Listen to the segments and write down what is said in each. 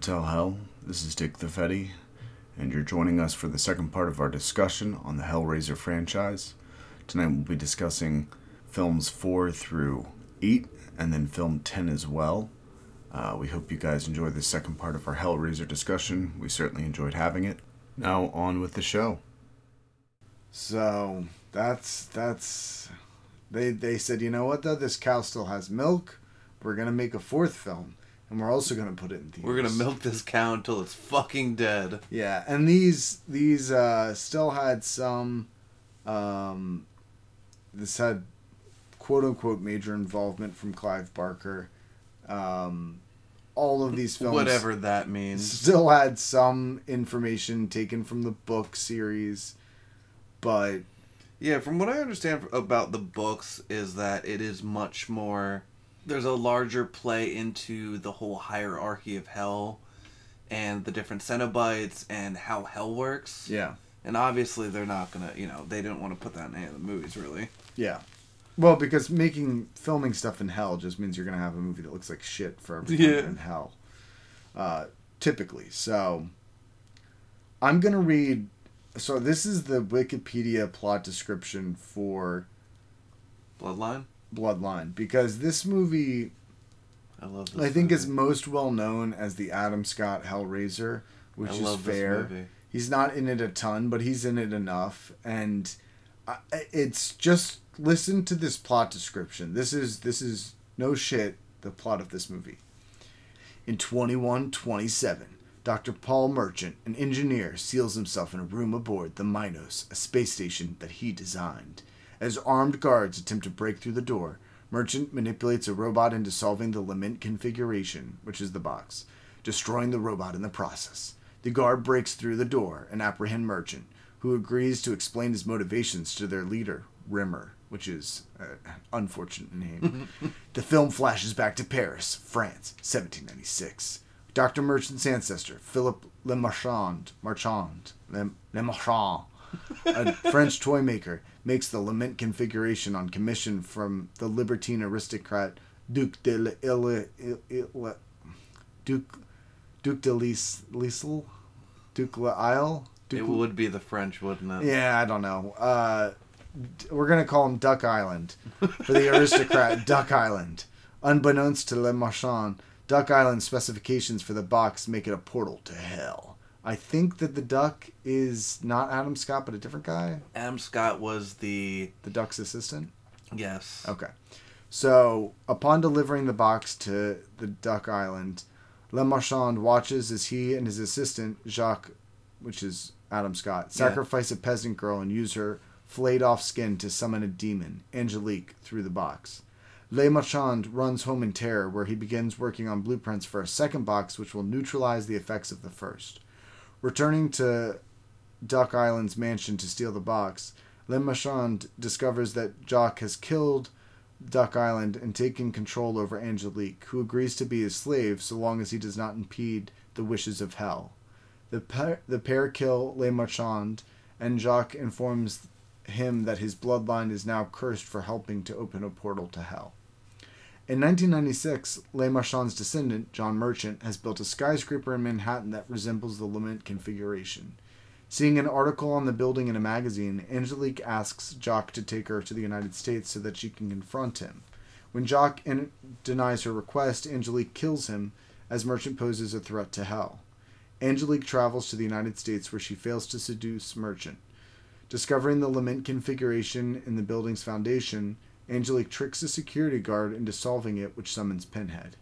Motel Hell. This is Dick the Fetty, and you're joining us for the second part of our discussion on the Hellraiser franchise. Tonight, we'll be discussing films 4 through 8, and then film 10 as well. Uh, we hope you guys enjoy the second part of our Hellraiser discussion. We certainly enjoyed having it. Now, on with the show. So that's that's they they said, you know what though, this cow still has milk. We're gonna make a fourth film, and we're also gonna put it in theaters. We're gonna milk this cow until it's fucking dead. Yeah, and these these uh, still had some. Um, this had quote unquote major involvement from Clive Barker. Um, all of these films, Whatever that means. still had some information taken from the book series, but Yeah, from what I understand about the books is that it is much more there's a larger play into the whole hierarchy of hell and the different Cenobites and how hell works. yeah, And obviously they're not gonna you know, they didn't want to put that in any of the movies really. yeah. Well, because making filming stuff in hell just means you're gonna have a movie that looks like shit for every time Yeah. in hell. Uh, typically, so I'm gonna read. So this is the Wikipedia plot description for Bloodline? Bloodline because this movie I love this. I think is most well known as the Adam Scott Hellraiser, which I is fair. movie. He's not in it a ton, but he's in it enough, and I, it's just listen to this plot description. This is this is no shit the plot of this movie. In 2127, Dr. Paul Merchant, an engineer, seals himself in a room aboard the Minos, a space station that he designed. As armed guards attempt to break through the door, Merchant manipulates a robot into solving the lament configuration, which is the box, destroying the robot in the process. The guard breaks through the door and apprehend Merchant, who agrees to explain his motivations to their leader, Rimmer, which is an unfortunate name. the film flashes back to Paris, France, 1796. Dr. Merchant's ancestor, Philip Le Marchand, Marchand, Le, Le Marchand, a French toy maker, makes the lament configuration on commission from the libertine aristocrat Duc de l'Ile, Ile- Duc, Duc de Lis, Lisle, Duc l'Isle. It would be the French, wouldn't it? Yeah, I don't know. Uh, we're gonna call him Duck Island for the aristocrat. Duck Island. Unbeknownst to Le Marchand, Duck Island specifications for the box make it a portal to hell. I think that the duck is not Adam Scott, but a different guy. Adam Scott was the The duck's assistant. yes. Okay. So, upon delivering the box to the Duck Island, Le Marchand watches as he and his assistant, Jacques, which is Adam Scott, Yeah. sacrifice a peasant girl and use her flayed off skin to summon a demon, Angelique, through the box. Le Marchand runs home in terror, where he begins working on blueprints for a second box which will neutralize the effects of the first. Returning to Duck Island's mansion to steal the box, Le Marchand discovers that Jacques has killed Duck Island and taken control over Angelique, who agrees to be his slave so long as he does not impede the wishes of hell. The pair, the pair kill Le Marchand, and Jacques informs him that his bloodline is now cursed for helping to open a portal to hell. In 1996, Le Marchand's descendant, John Merchant, has built a skyscraper in Manhattan that resembles the Lament configuration. Seeing an article on the building in a magazine, Angelique asks Jock to take her to the United States so that she can confront him. When Jock in- denies her request, Angelique kills him as Merchant poses a threat to hell. Angelique travels to the United States where she fails to seduce Merchant. Discovering the lament configuration in the building's foundation, Angelique tricks a security guard into solving it, which summons Pinhead.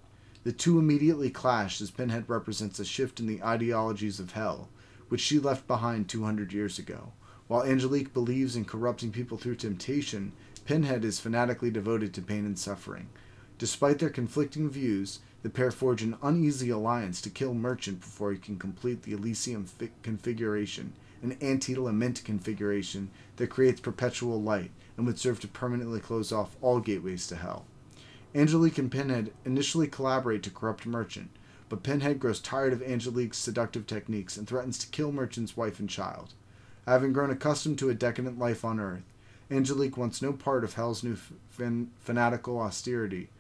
The two immediately clash as Pinhead represents a shift in the ideologies of hell, which she left behind 200 years ago. While Angelique believes in corrupting people through temptation, Pinhead is fanatically devoted to pain and suffering. Despite their conflicting views, the pair forge an uneasy alliance to kill Merchant before he can complete the Elysium fi- configuration, an anti-lament configuration that creates perpetual light and would serve to permanently close off all gateways to hell. Angelique and Pinhead initially collaborate to corrupt Merchant, but Pinhead grows tired of Angelique's seductive techniques and threatens to kill Merchant's wife and child. Having grown accustomed to a decadent life on Earth, Angelique wants no part of Hell's new fan- fanatical austerity,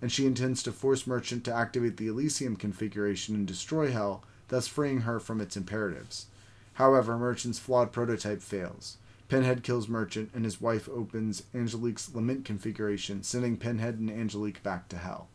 and she intends to force Merchant to activate the Elysium configuration and destroy Hell, thus freeing her from its imperatives. However, Merchant's flawed prototype fails. Pinhead kills Merchant, and his wife opens Angelique's lament configuration, sending Pinhead and Angelique back to Hell.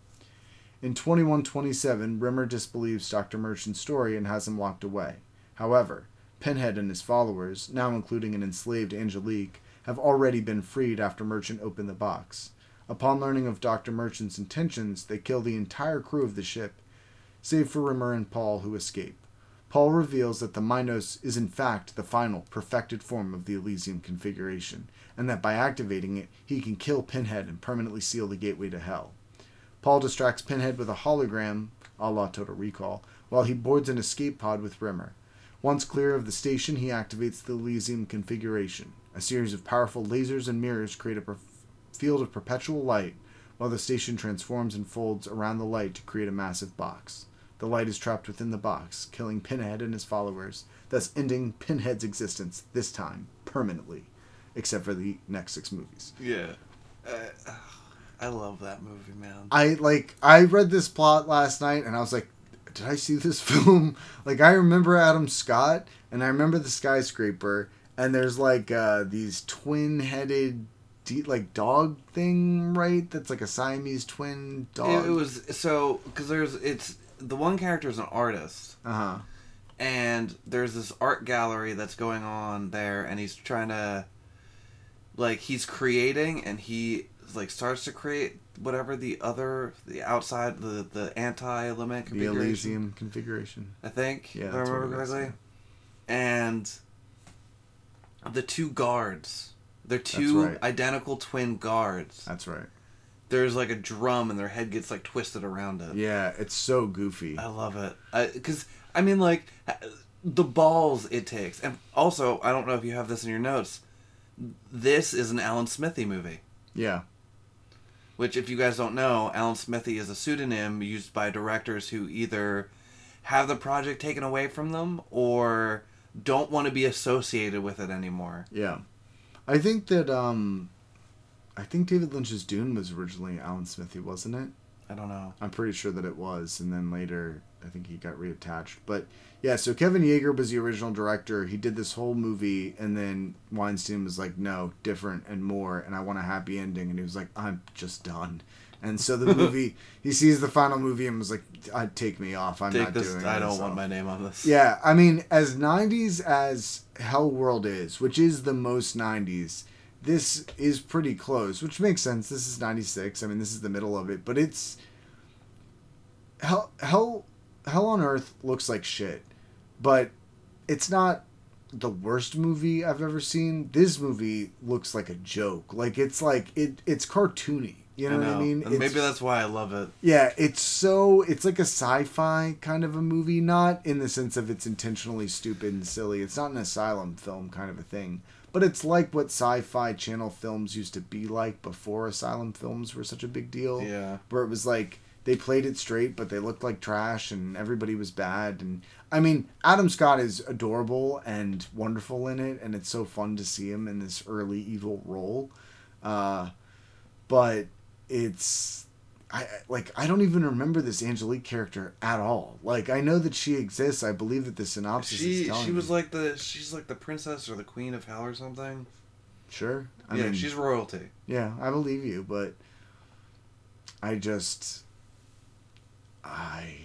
In 2127, Rimmer disbelieves Dr. Merchant's story and has him locked away. However, Pinhead and his followers, now including an enslaved Angelique, have already been freed after Merchant opened the box. Upon learning of Dr. Merchant's intentions, they kill the entire crew of the ship, save for Rimmer and Paul, who escape. Paul reveals that the Minos is in fact the final, perfected form of the Elysium configuration, and that by activating it, he can kill Pinhead and permanently seal the gateway to hell. Paul distracts Pinhead with a hologram, a la Total Recall, while he boards an escape pod with Rimmer. Once clear of the station, he activates the Elysium configuration. A series of powerful lasers and mirrors create a per- field of perpetual light, while the station transforms and folds around the light to create a massive box. The light is trapped within the box, killing Pinhead and his followers, thus ending Pinhead's existence, this time, permanently, except for the next six movies. Yeah. Uh, I love that movie, man. I like I read this plot last night and I was like, did I see this film? Like I remember Adam Scott and I remember the skyscraper and there's like uh these twin-headed de- like dog thing, right? That's like a Siamese twin dog. It, it was so because there's it's the one character is an artist uh-huh. and there's this art gallery that's going on there and he's trying to like he's creating and he like starts to create whatever the other the outside the the anti The configuration Elysium configuration. I think Yeah, if I remember is, correctly and the two guards they're two right. identical twin guards That's right. There's like a drum and their head gets like twisted around it Yeah, it's so goofy. I love it. Because, I, mean, like, the balls it takes. And also, I don't know if you have this in your notes. This is an Alan Smithee movie. Yeah. Which, if you guys don't know, Alan Smithee is a pseudonym used by directors who either have the project taken away from them or don't want to be associated with it anymore. Yeah. I think that um I think David Lynch's Dune was originally Alan Smithee, wasn't it? I don't know. I'm pretty sure that it was, and then later I think he got reattached. But yeah, so Kevin Yagher was the original director. He did this whole movie, and then Weinstein was like, "No, different and more," and I want a happy ending, and he was like, "I'm just done." And so the movie, he sees the final movie and was like, "I'd take me off. I'm Take not this. doing I don't want my name on this. Yeah, I mean, as 90s as Hell World is, which is the most 90s, this is pretty close, which makes sense. This is 96. I mean, this is the middle of it, but it's Hell Hell Hell on Earth looks like shit, but it's not the worst movie I've ever seen. This movie looks like a joke. Like it's like it it's cartoony. You know, what I mean? And maybe that's why I love it. yeah, it's so it's like a sci-fi kind of a movie, not in the sense of it's intentionally stupid and silly. It's not an asylum film kind of a thing, but it's like what sci-fi channel films used to be like before asylum films were such a big deal. Yeah. Where it was like they played it straight, but they looked like trash and everybody was bad. And I mean, Adam Scott is adorable and wonderful in it, and it's so fun to see him in this early evil role. Uh, but it's I like I don't even remember this Angelique character at all. Like I know that she exists. I believe that the synopsis is She telling she was me. like the she's like the princess or the queen of hell or something. sure. I yeah, mean, she's royalty. yeah, I believe you, but I just I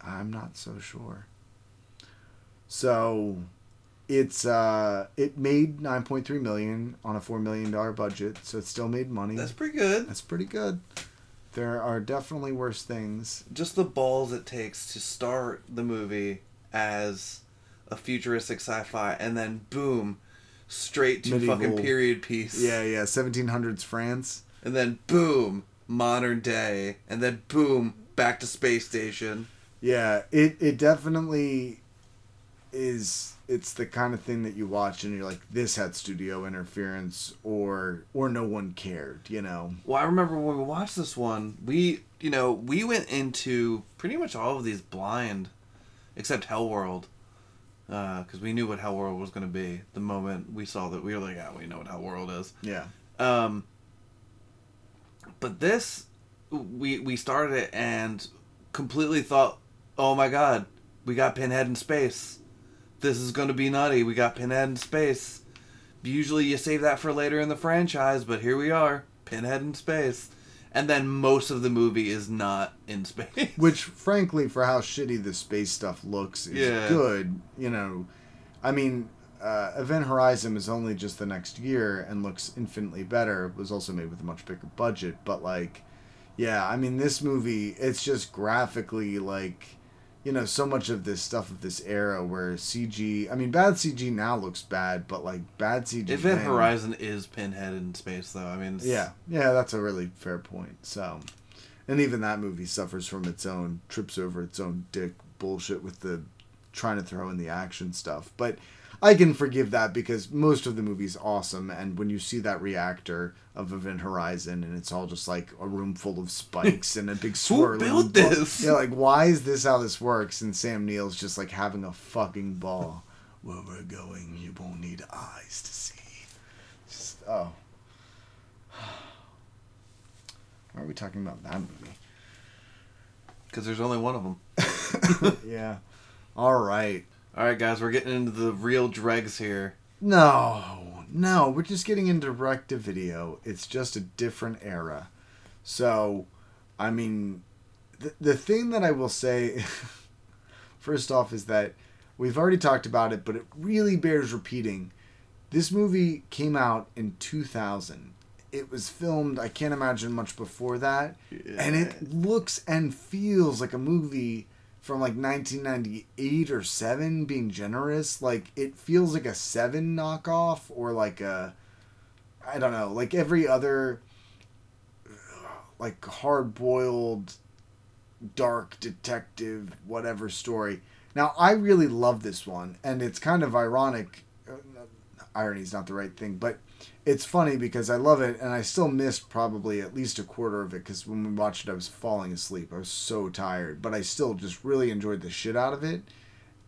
I'm not so sure. So it's uh it made 9.3 million on a 4 million dollar budget, so it still made money. That's pretty good. That's pretty good. There are definitely worse things. Just the balls it takes to start the movie as a futuristic sci-fi and then boom, straight to Medieval. fucking period piece. Yeah, yeah, 1700s France. And then boom, modern day, and then boom, back to space station. Yeah, it it definitely is it's the kind of thing that you watch and you're like this had studio interference or or no one cared, you know. Well, I remember when we watched this one, we you know we went into pretty much all of these blind, except Hell Hellworld, because we knew what Hellworld was going to be the moment we saw that. We were like, yeah, we know what Hellworld is. Yeah. Um, but this, we we started it and completely thought, oh my god, we got Pinhead in space. This is going to be nutty. We got Pinhead in space. Usually you save that for later in the franchise, but here we are, Pinhead in space. And then most of the movie is not in space. Which frankly for how shitty the space stuff looks is Yeah. good, you know. I mean, uh, Event Horizon is only just the next year and looks infinitely better. It was also made with a much bigger budget, but like yeah, I mean this movie it's just graphically like you know, so much of this stuff of this era where CG I mean bad CG now looks bad, but like bad CG Event then- Horizon is Pinhead in space, though. I mean, Yeah, yeah, that's a really fair point. So, and even that movie suffers from its own trips over its own dick bullshit with the trying to throw in the action stuff. But I can forgive that because most of the movie's awesome, and when you see that reactor of Event Horizon, and it's all just like a room full of spikes and a big swirling. built ball- this? Yeah, like why is this how this works? And Sam Neill's just like having a fucking ball. Where we're going, you won't need eyes to see. Just oh. Why are we talking about that movie? because there's only one of them. yeah. All right. All right, guys, we're getting into the real dregs here. No, no, we're just getting into direct to video. It's just a different era. So, I mean, the, the thing that I will say, first off, is that we've already talked about it, but it really bears repeating. This movie came out in 2000. It was filmed, I can't imagine much before that. Yeah. And it looks and feels like a movie from like 1998 or 7 being generous like it feels like a 7 knockoff or like a i don't know like every other like hard-boiled dark detective whatever story. Now i really love this one and it's kind of ironic uh, irony is not the right thing but it's funny because I love it, and I still missed probably at least a quarter of it because when we watched it, I was falling asleep. I was so tired, but I still just really enjoyed the shit out of it.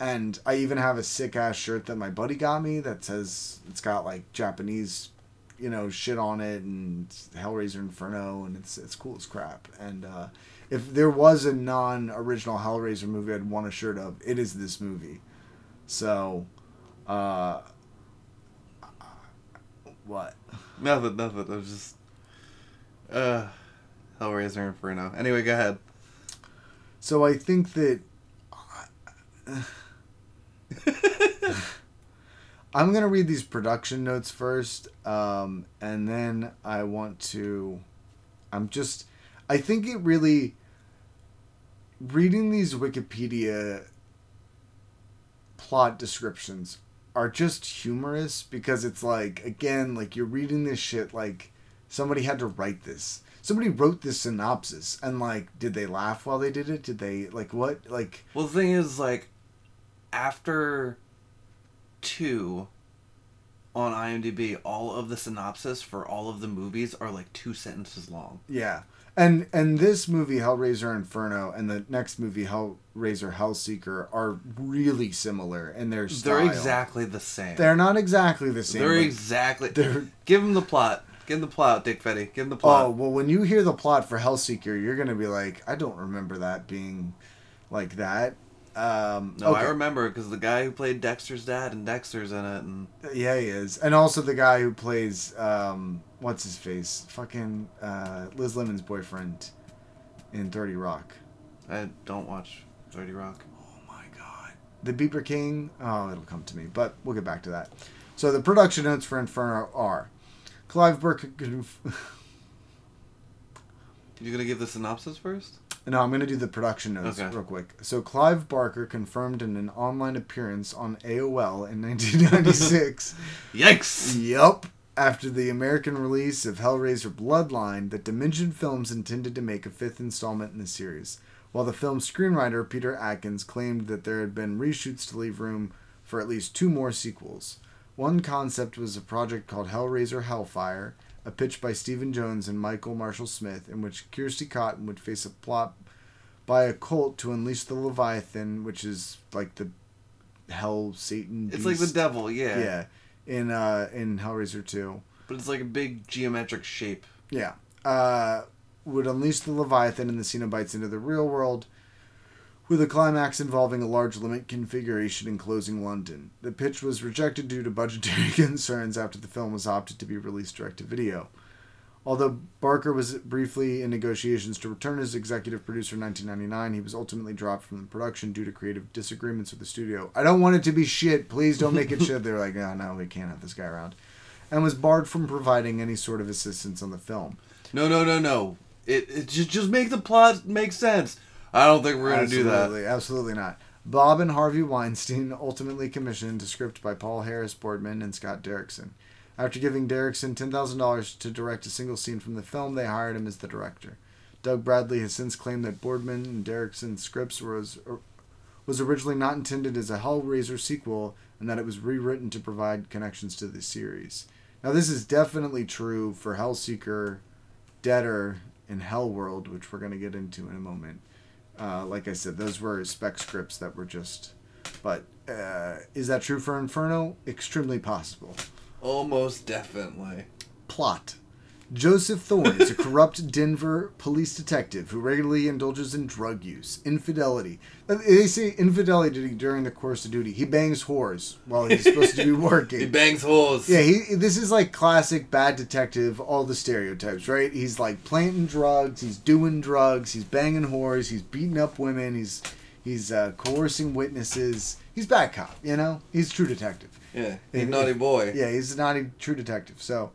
And I even have a sick ass shirt that my buddy got me that says it's got like Japanese, you know, shit on it and Hellraiser Inferno, and it's it's cool as crap. And uh, if there was a non-original Hellraiser movie I'd want a shirt of, it is this movie. So, uh, what? Nothing, nothing. I was just. Uh. Hellraiser Inferno. Anyway, go ahead. So I think that I'm gonna read these production notes first, um, and then I want to. I'm just. I think it really. Reading these Wikipedia plot descriptions are just humorous because it's like again like you're reading this shit like somebody had to write this. Somebody wrote this synopsis and like did they laugh while they did it? Did they like what? Like Well, the thing is, like, after two on IMDb, all of the synopsis for all of the movies are like two sentences long. yeah and and this movie hellraiser inferno and the next movie hellraiser hellseeker are really similar in their style They're exactly the same. they're not exactly the same They're exactly. they're- Give them the plot. Give them the plot, Dick Fetty. Give him the plot. Oh well, when you hear the plot for Hellseeker, you're gonna be like, I don't remember that being like that. Um, no, I remember because the guy who played Dexter's dad and Dexter's in it, and Yeah, he is, and also the guy who plays um, what's his face, fucking uh, Liz Lemon's boyfriend in Thirty Rock. I don't watch Thirty Rock. Oh my god, the Beeper King. Oh, it'll come to me, but we'll get back to that. So the production notes for Inferno are Clive Barker. You gonna give the synopsis first? No, I'm going to do the production notes Okay. real quick. So, Clive Barker confirmed in an online appearance on AOL in 1996. Yikes! Yup. after the American release of Hellraiser Bloodline that Dimension Films intended to make a fifth installment in the series, while the film's screenwriter Peter Atkins claimed that there had been reshoots to leave room for at least two more sequels. One concept was a project called Hellraiser Hellfire, a pitch by Stephen Jones and Michael Marshall Smith, in which Kirsty Cotton would face a plot by a cult to unleash the Leviathan, which is like the hell Satan. It's like the devil, yeah. Yeah, in uh in Hellraiser two. But it's like a big geometric shape. Yeah. Uh, would unleash the Leviathan and the Cenobites into the real world, with a climax involving a large limit configuration enclosing London. The pitch was rejected due to budgetary concerns after the film was opted to be released direct to video. Although Barker was briefly in negotiations to return as executive producer in 1999, he was ultimately dropped from the production due to creative disagreements with the studio. I don't want it to be shit. Please don't make it shit. They're like, oh, no, we can't have this guy around. And was barred from providing any sort of assistance on the film. No, no, no, no. It, it just just make the plot make sense. I don't think we're gonna do that. Absolutely, absolutely not. Bob and Harvey Weinstein ultimately commissioned a script by Paul Harris Boardman and Scott Derrickson. After giving Derrickson $10,000 to direct a single scene from the film, they hired him as the director. Doug Bradley has since claimed that Boardman and Derrickson's scripts was, was originally not intended as a Hellraiser sequel and that it was rewritten to provide connections to the series. Now, this is definitely true for Hellseeker, Deader, and Hellworld, which we're going to get into in a moment. Uh, like I said, those were spec scripts that were just. But uh, is that true for Inferno? Extremely possible. Almost definitely. Plot Joseph Thorne is a corrupt Denver police detective who regularly indulges in drug use, infidelity. Uh, They say infidelity during the course of duty. He bangs whores while he's supposed to be working. He bangs holes. Yeah, he. This is like classic bad detective. All the stereotypes, right? He's like planting drugs. He's doing drugs. He's banging whores. He's beating up women. He's he's uh, coercing witnesses. He's bad cop. You know, he's true detective. Yeah. He's If- naughty boy. Yeah, he's a naughty true detective. So,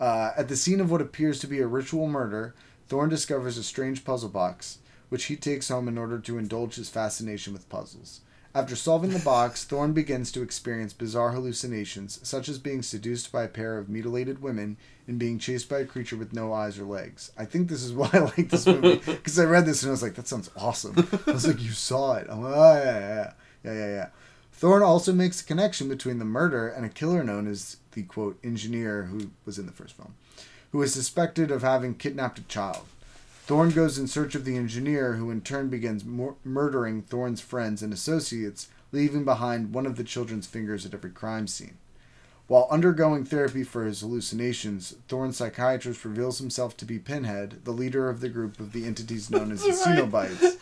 uh, at the scene of what appears to be a ritual murder, Thorne discovers a strange puzzle box, which he takes home in order to indulge his fascination with puzzles. After solving the box, Thorne begins to experience bizarre hallucinations, such as being seduced by a pair of mutilated women and being chased by a creature with no eyes or legs. I think this is why I like this movie because I read this and I was like, "That sounds awesome." I was like, "You saw it?" I'm like, "Oh yeah, yeah, yeah, yeah, yeah." yeah. Thorne also makes a connection between the murder and a killer known as the quote engineer who was in the first film, who is suspected of having kidnapped a child. Thorne goes in search of the engineer, who in turn begins mur- murdering Thorne's friends and associates, leaving behind one of the children's fingers at every crime scene. While undergoing therapy for his hallucinations, Thorne's psychiatrist reveals himself to be Pinhead, the leader of the group of the entities known as the Cenobites,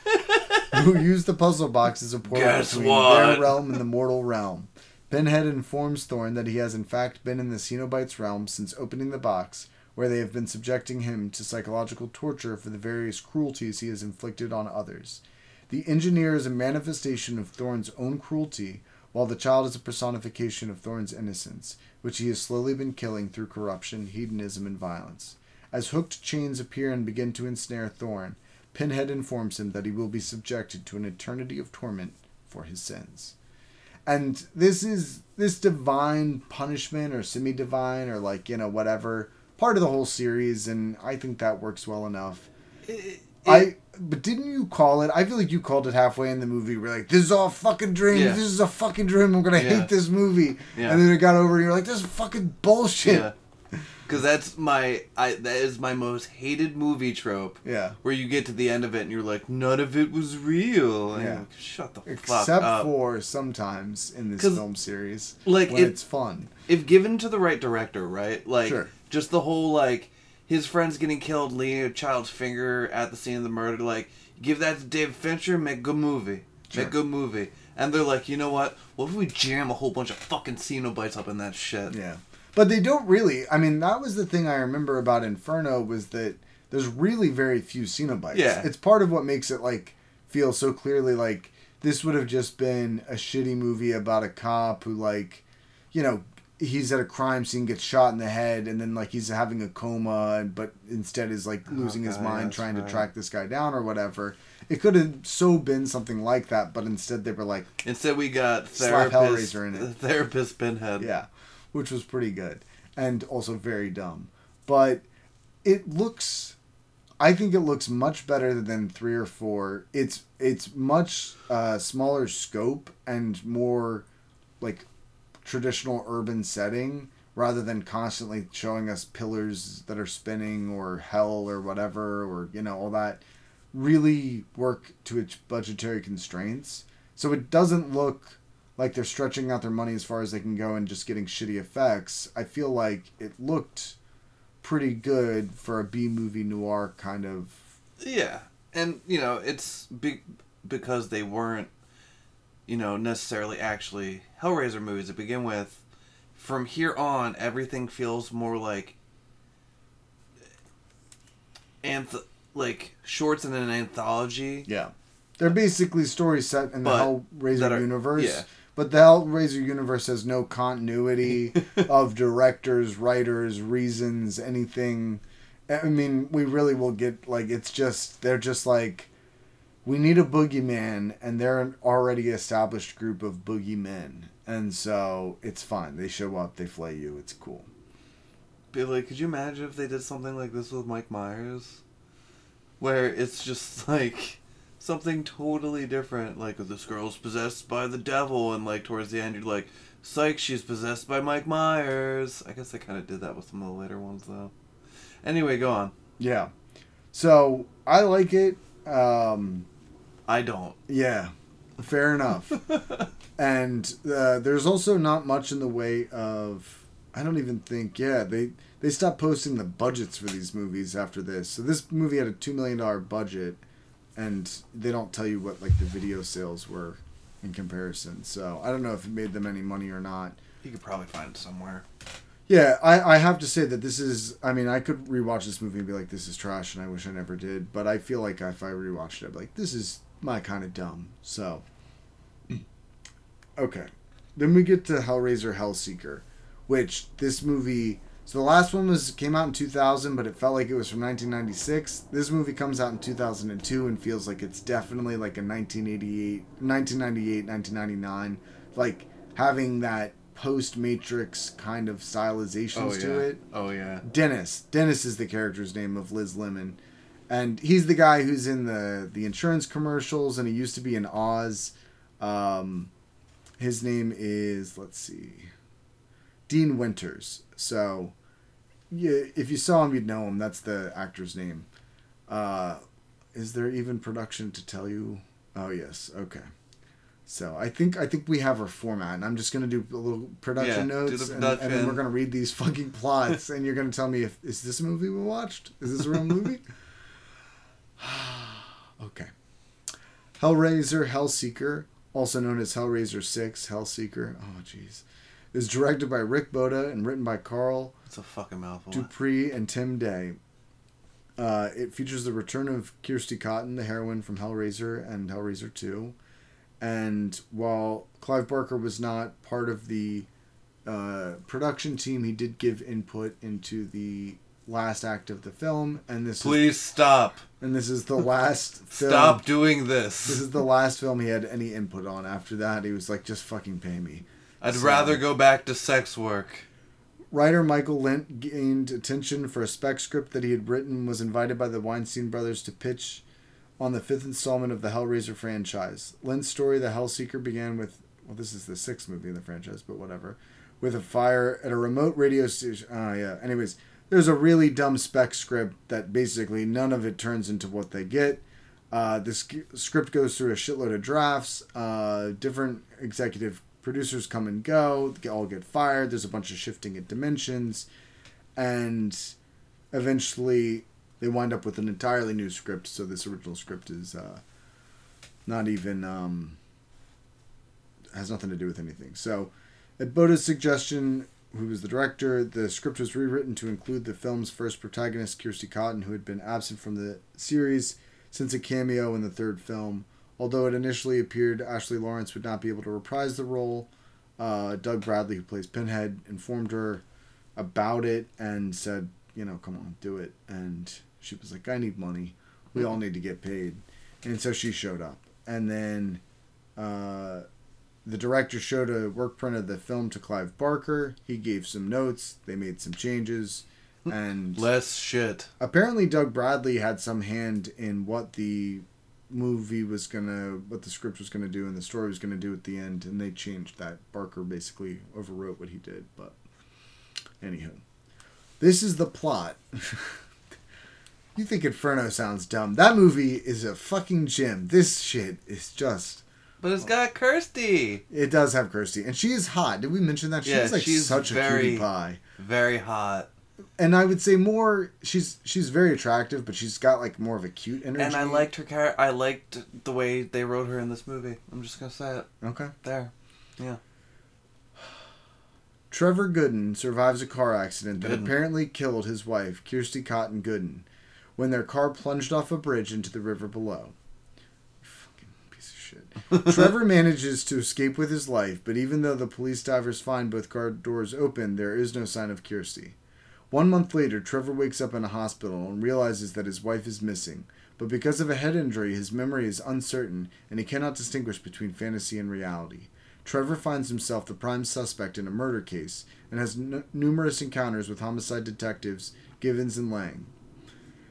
who use the puzzle box as a portal Guess between what? their realm and the mortal realm. Pinhead informs Thorn that he has in fact been in the Cenobites' realm since opening the box, where they have been subjecting him to psychological torture for the various cruelties he has inflicted on others. The engineer is a manifestation of Thorn's own cruelty, while the child is a personification of Thorn's innocence, which he has slowly been killing through corruption, hedonism, and violence. As hooked chains appear and begin to ensnare Thorne, Pinhead informs him that he will be subjected to an eternity of torment for his sins. And this is this divine punishment or semi divine or like, you know, whatever, part of the whole series, and I think that works well enough. It- I but didn't you call it? I feel like you called it halfway in the movie. We're like, "This is all fucking dream. Yeah. This is a fucking dream. I'm gonna Yeah. hate this movie." Yeah. And then it got over, and you're like, "This is fucking bullshit." Because that's my I that is my most hated movie trope. Yeah. Where you get to the end of it and you're like, none of it was real. And Yeah. like, Shut the fuck up. Except for sometimes in this film series, like, it- it's fun. if given to the right director, right? Like Sure. just the whole like his friends getting killed, leaving a child's finger at the scene of the murder. Like give that to David Fincher, make good movie, Sure. make good movie. And they're like, you know what? What if we jam a whole bunch of fucking Cenobites up in that shit? Yeah. But they don't really. I mean, that was the thing I remember about Inferno was that there's really very few Cenobites. Yeah. It's part of what makes it like feel so clearly like this would have just been a shitty movie about a cop who like, you know, he's at a crime scene, gets shot in the head, and then like he's having a coma, and but instead is like oh, losing his mind trying to track this guy down or whatever. It could have so been something like that, but instead they were like, Instead, we got therapist, Hellraiser in it. therapist Pinhead. yeah, which was pretty good. and also very dumb. But it looks I think it looks much better than 3 or 4. It's it's much uh, smaller scope and more like traditional urban setting rather than constantly showing us pillars that are spinning or hell or whatever or you know all that really work to its budgetary constraints so it doesn't look like they're stretching out their money as far as they can go and just getting shitty effects i feel like it looked pretty good for a b movie noir kind of Yeah, and you know it's be- because they weren't, you know, necessarily actually Hellraiser movies to begin with. From here on, everything feels more like anth- like shorts in an anthology. Yeah. They're basically stories set in the But Hellraiser are- universe. yeah. But the Hellraiser universe has no continuity of directors, writers, reasons, anything. I mean, we really will get like it's just they're just like we need a boogeyman and they're an already established group of boogeymen. And so it's fine. They show up, they flay you, it's cool. But like, could you imagine if they did something like this with Mike Myers, where it's just like something totally different? Like, this girl's possessed by the devil, and like towards the end, you're like, "Psych, she's possessed by Mike Myers." I guess they kind of did that with some of the later ones, though. Anyway, go on. Yeah. So I like it. Um I don't. Yeah, fair enough. and uh, there's also not much in the way of. I don't even think. Yeah, they they stopped posting the budgets for these movies after this. So this movie had a two million dollar budget, and they don't tell you what like the video sales were in comparison. So I don't know if it made them any money or not. You could probably find it somewhere. Yeah, I, I have to say that this is. I mean, I could rewatch this movie and be like, this is trash, and I wish I never did. But I feel like if I rewatched it, I'd be like, this is my kind of dumb. So. Hmm. Okay. Then we get to Hellraiser Hellseeker, which this movie. So the last one was came out in 2000, but it felt like it was from 1996. This movie comes out in 2002 and feels like it's definitely like a 1988, 1998, 1999, like having that post Matrix kind of stylizations to it. Oh yeah. Dennis. Dennis is the character's name of Liz Lemon. And he's the guy who's in the, the insurance commercials and he used to be in Oz. Um, his name is, let's see, Dean Winters. So, yeah, if you saw him, you'd know him. That's the actor's name. Uh, is there even production to tell you? Oh, yes. Okay. So I think I think we have our format, and I'm just gonna do a little production Yeah, notes, the and, and then we're gonna read these fucking plots, and you're gonna tell me if is this a movie we watched? Is this a real movie? okay. Hellraiser Hellseeker, also known as Hellraiser Six Hellseeker. Oh jeez, is directed by Rick Bota and written by Carl It's a fucking mouthful. Dupree and Tim Day. Uh, it features the return of Kirsty Cotton, the heroine from Hellraiser and Hellraiser 2. And while Clive Barker was not part of the uh, production team, he did give input into the last act of the film. And this Please stop. and this is the last film. Stop doing This this. is the last film he had any input on. After that, he was like, "Just fucking pay me." I'd So- rather go back to sex work. Writer Michael Lent gained attention for a spec script that he had written, was invited by the Weinstein brothers to pitch on the fifth installment of the Hellraiser franchise. Lent's story, The Hellseeker, began with, well, this is the sixth movie in the franchise, but whatever, with a fire at a remote radio station. Oh, yeah. Anyways, there's a really dumb spec script that basically none of it turns into what they get. Uh, the script goes through a shitload of drafts. Uh, different executive producers come and go. They all get fired. There's a bunch of shifting at dimensions, and eventually they wind up with an entirely new script. So this original script is uh, not even um, has nothing to do with anything. So, at Bota's suggestion, who was the director, the script was rewritten to include the film's first protagonist, Kirsty Cotton, who had been absent from the series since a cameo in the third film. Although it initially appeared Ashley Lawrence would not be able to reprise the role, uh, Doug Bradley, who plays Pinhead, informed her about it and said, you know, come on, do it. And she was like, I need money. We all need to get paid. And so she showed up. And then uh, the director showed a work print of the film to Clive Barker. He gave some notes. They made some changes, and Less shit. apparently Doug Bradley had some hand in what the movie was gonna, what the script was gonna do, and the story was gonna do at the end, and they changed that. Barker basically overwrote what he did, but anywho, this is the plot. you think Inferno sounds dumb? That movie is a fucking gem. This shit is just. But it's got Kirsty. It does have Kirsty, and she is hot. Did we mention that? She's Yeah, like she's such a very- cutie pie. Very hot. And I would say more. She's she's very attractive, but she's got like more of a cute energy. And I liked her char- I liked the way they wrote her in this movie. I'm just gonna say it Okay. there. Yeah. Trevor Gooden survives a car accident that Gooden. apparently killed his wife, Kirsty Cotton Gooden, when their car plunged off a bridge into the river below. Fucking piece of shit. Trevor manages to escape with his life, but even though the police divers find both car doors open, there is no sign of Kirsty. One month later, Trevor wakes up in a hospital and realizes that his wife is missing, but because of a head injury, his memory is uncertain and he cannot distinguish between fantasy and reality. Trevor finds himself the prime suspect in a murder case and has n- numerous encounters with homicide detectives Givens and Lang.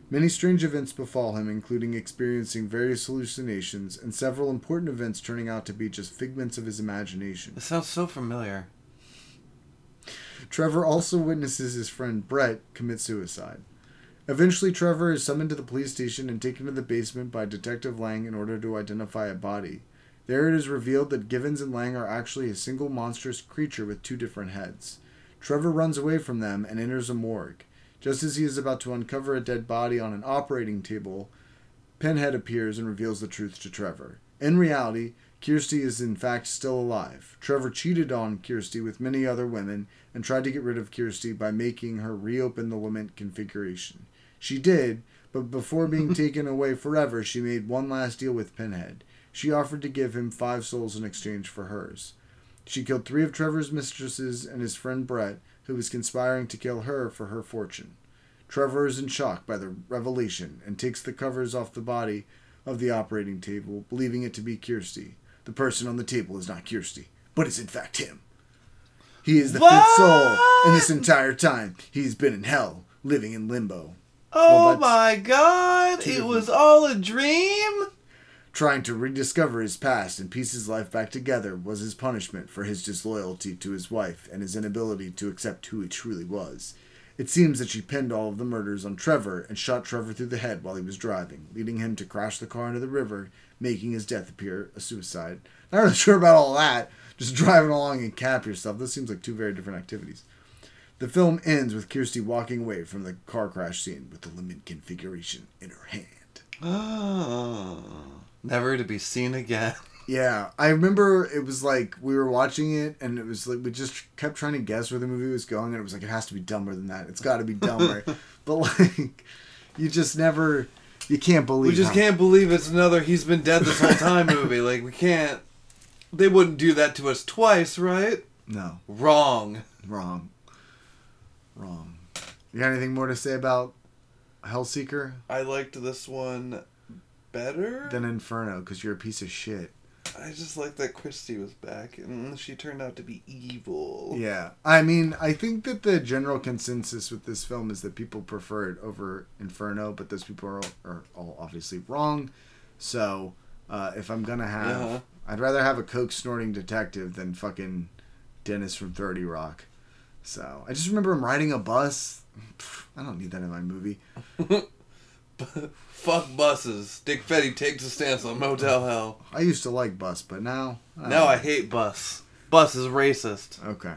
Many strange events befall him, including experiencing various hallucinations and several important events turning out to be just figments of his imagination. This sounds so familiar. Trevor also witnesses his friend Brett commit suicide. Eventually, Trevor is summoned to the police station and taken to the basement by Detective Lang in order to identify a body. There it is revealed that Givens and Lang are actually a single monstrous creature with two different heads. Trevor runs away from them and enters a morgue. Just as he is about to uncover a dead body on an operating table, Pinhead appears and reveals the truth to Trevor. In reality, Kirsty is in fact still alive. Trevor cheated on Kirsty with many other women and tried to get rid of Kirsty by making her reopen the lament configuration. She did, but before being taken away forever, she made one last deal with Pinhead. She offered to give him five souls in exchange for hers. She killed three of Trevor's mistresses and his friend Brett, who was conspiring to kill her for her fortune. Trevor is in shock by the revelation and takes the covers off the body of the operating table, believing it to be Kirsty. The person on the table is not Kirsty, but it's in fact him. He is the fifth soul, and this entire time he's been in hell, living in limbo, Oh that's my god! It was all a dream. trying to rediscover his past and piece his life back together was his punishment for his disloyalty to his wife and his inability to accept who he truly was. It seems that she pinned all of the murders on Trevor and shot Trevor through the head while he was driving, leading him to crash the car into the river, making his death appear a suicide. Not really sure about all that. Just driving along and cap yourself. This seems like two very different activities. The film ends with Kirsty walking away from the car crash scene with the limit configuration in her hand. Oh, never to be seen again. Yeah, I remember it was like we were watching it, and it was like we just kept trying to guess where the movie was going, and it was like it has to be dumber than that. It's got to be dumber, but like you just never, you can't believe. We just how- can't believe it's another "He's been dead this whole time" movie. Like we can't. They wouldn't do that to us twice, right? No, Wrong. wrong, wrong. You got anything more to say about Hellseeker I liked this one better. than Inferno? Because you're a piece of shit. I just like that Christy was back and she turned out to be evil. Yeah, I mean, I think that the general consensus with this film is that people prefer it over Inferno, but those people are, are all obviously wrong. So, uh, if I'm gonna have, Uh-huh. I'd rather have a coke snorting detective than fucking Dennis from Thirty Rock. So I just remember him riding a bus. I don't need that in my movie. Fuck buses. Dick Fetty takes a stance on Motel Hell. I used to like bus, but now don't Now. I hate bus. Bus is racist. Okay.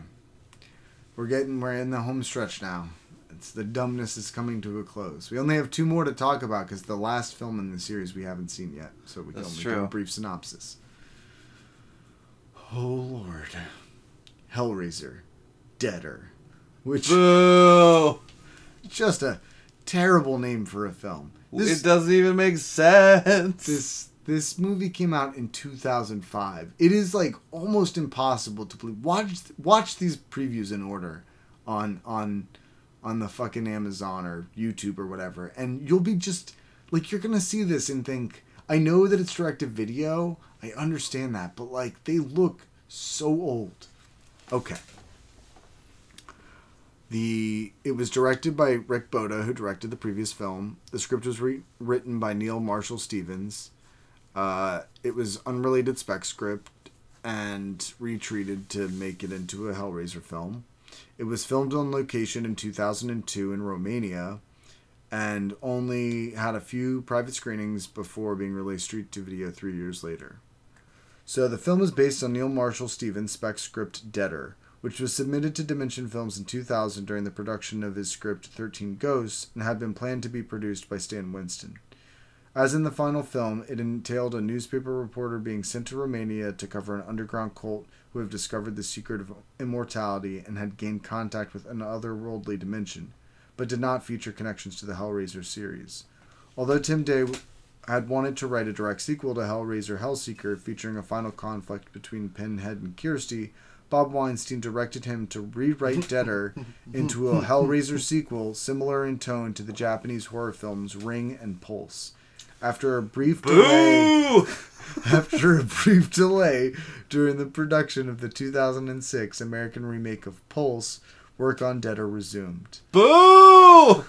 We're getting we're in the home stretch now. It's the dumbness is coming to a close. We only have two more to talk about because the last film in the series we haven't seen yet, so we can That's only give a brief synopsis. Oh Lord, Hellraiser, Deader, which Boo! just a terrible name for a film. This it doesn't even make sense. this this movie came out in 2005. It is like almost impossible to believe. Watch watch these previews in order on on on the fucking Amazon or YouTube or whatever, and you'll be just like you're gonna see this and think, I know that it's direct to video. I understand that, but like they look So old. Okay. The it was directed by Rick Bota, who directed the previous film. The script was re- written by Neal Marshall Stevens. Uh, it was unrelated spec script and retreated to make it into a Hellraiser film. It was filmed on location in 2002 in Romania and only had a few private screenings before being released straight to video three years later. So the film is based on Neal Marshall Stevens' spec script Deader, which was submitted to Dimension Films in 2000 during the production of his script 13 Ghosts and had been planned to be produced by Stan Winston. As in the final film, it entailed a newspaper reporter being sent to Romania to cover an underground cult who have discovered the secret of immortality and had gained contact with an otherworldly dimension, but did not feature connections to the Hellraiser series. Although Tim Day had wanted to write a direct sequel to Hellraiser Hellseeker featuring a final conflict between Pinhead and Kirsty, Bob Weinstein directed him to rewrite Deader into a Hellraiser sequel similar in tone to the Japanese horror films Ring and Pulse. After a brief delay, after a brief delay during the production of the 2006 American remake of Pulse, work on Deader resumed. Boo!